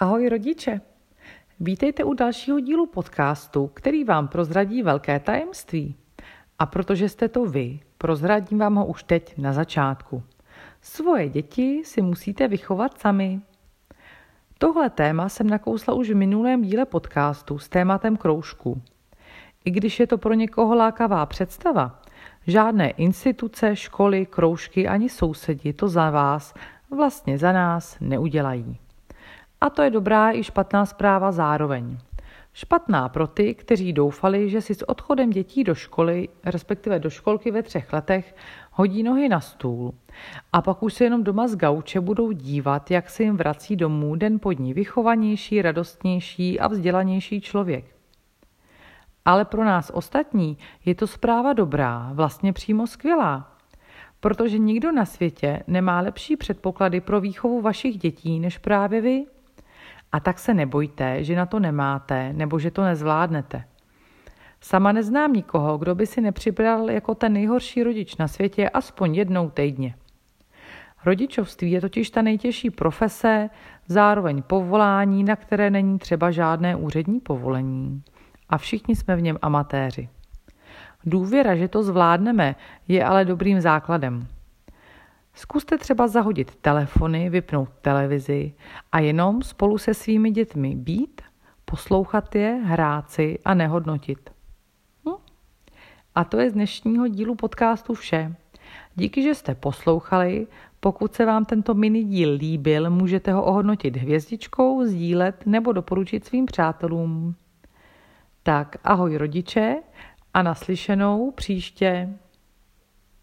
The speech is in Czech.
Ahoj rodiče! Vítejte u dalšího dílu podcastu, který vám prozradí velké tajemství. A protože jste to vy, prozradím vám ho už teď na začátku. Svoje děti si musíte vychovat sami. Tohle téma jsem nakousla už v minulém díle podcastu s tématem kroužků. I když je to pro někoho lákavá představa, žádné instituce, školy, kroužky ani sousedi to za vás, vlastně za nás neudělají. A to je dobrá i špatná zpráva zároveň. Špatná pro ty, kteří doufali, že si s odchodem dětí do školy, respektive do školky ve třech letech, hodí nohy na stůl. A pak už se jenom doma z gauče budou dívat, jak se jim vrací domů den pod ní vychovanější, radostnější a vzdělanější člověk. Ale pro nás ostatní je to zpráva dobrá, vlastně přímo skvělá. Protože nikdo na světě nemá lepší předpoklady pro výchovu vašich dětí než právě vy. A tak se nebojte, že na to nemáte nebo že to nezvládnete. Sama neznám nikoho, kdo by si nepřibral jako ten nejhorší rodič na světě aspoň jednou týdně. Rodičovství je totiž ta nejtěžší profese, zároveň povolání, na které není třeba žádné úřední povolení. A všichni jsme v něm amatéři. Důvěra, že to zvládneme, je ale dobrým základem. Zkuste třeba zahodit telefony, vypnout televizi a jenom spolu se svými dětmi být, poslouchat je, hrát si a nehodnotit. Hm? A to je z dnešního dílu podcastu vše. Díky, že jste poslouchali. Pokud se vám tento mini díl líbil, můžete ho ohodnotit hvězdičkou, sdílet nebo doporučit svým přátelům. Tak ahoj rodiče a naslyšenou příště.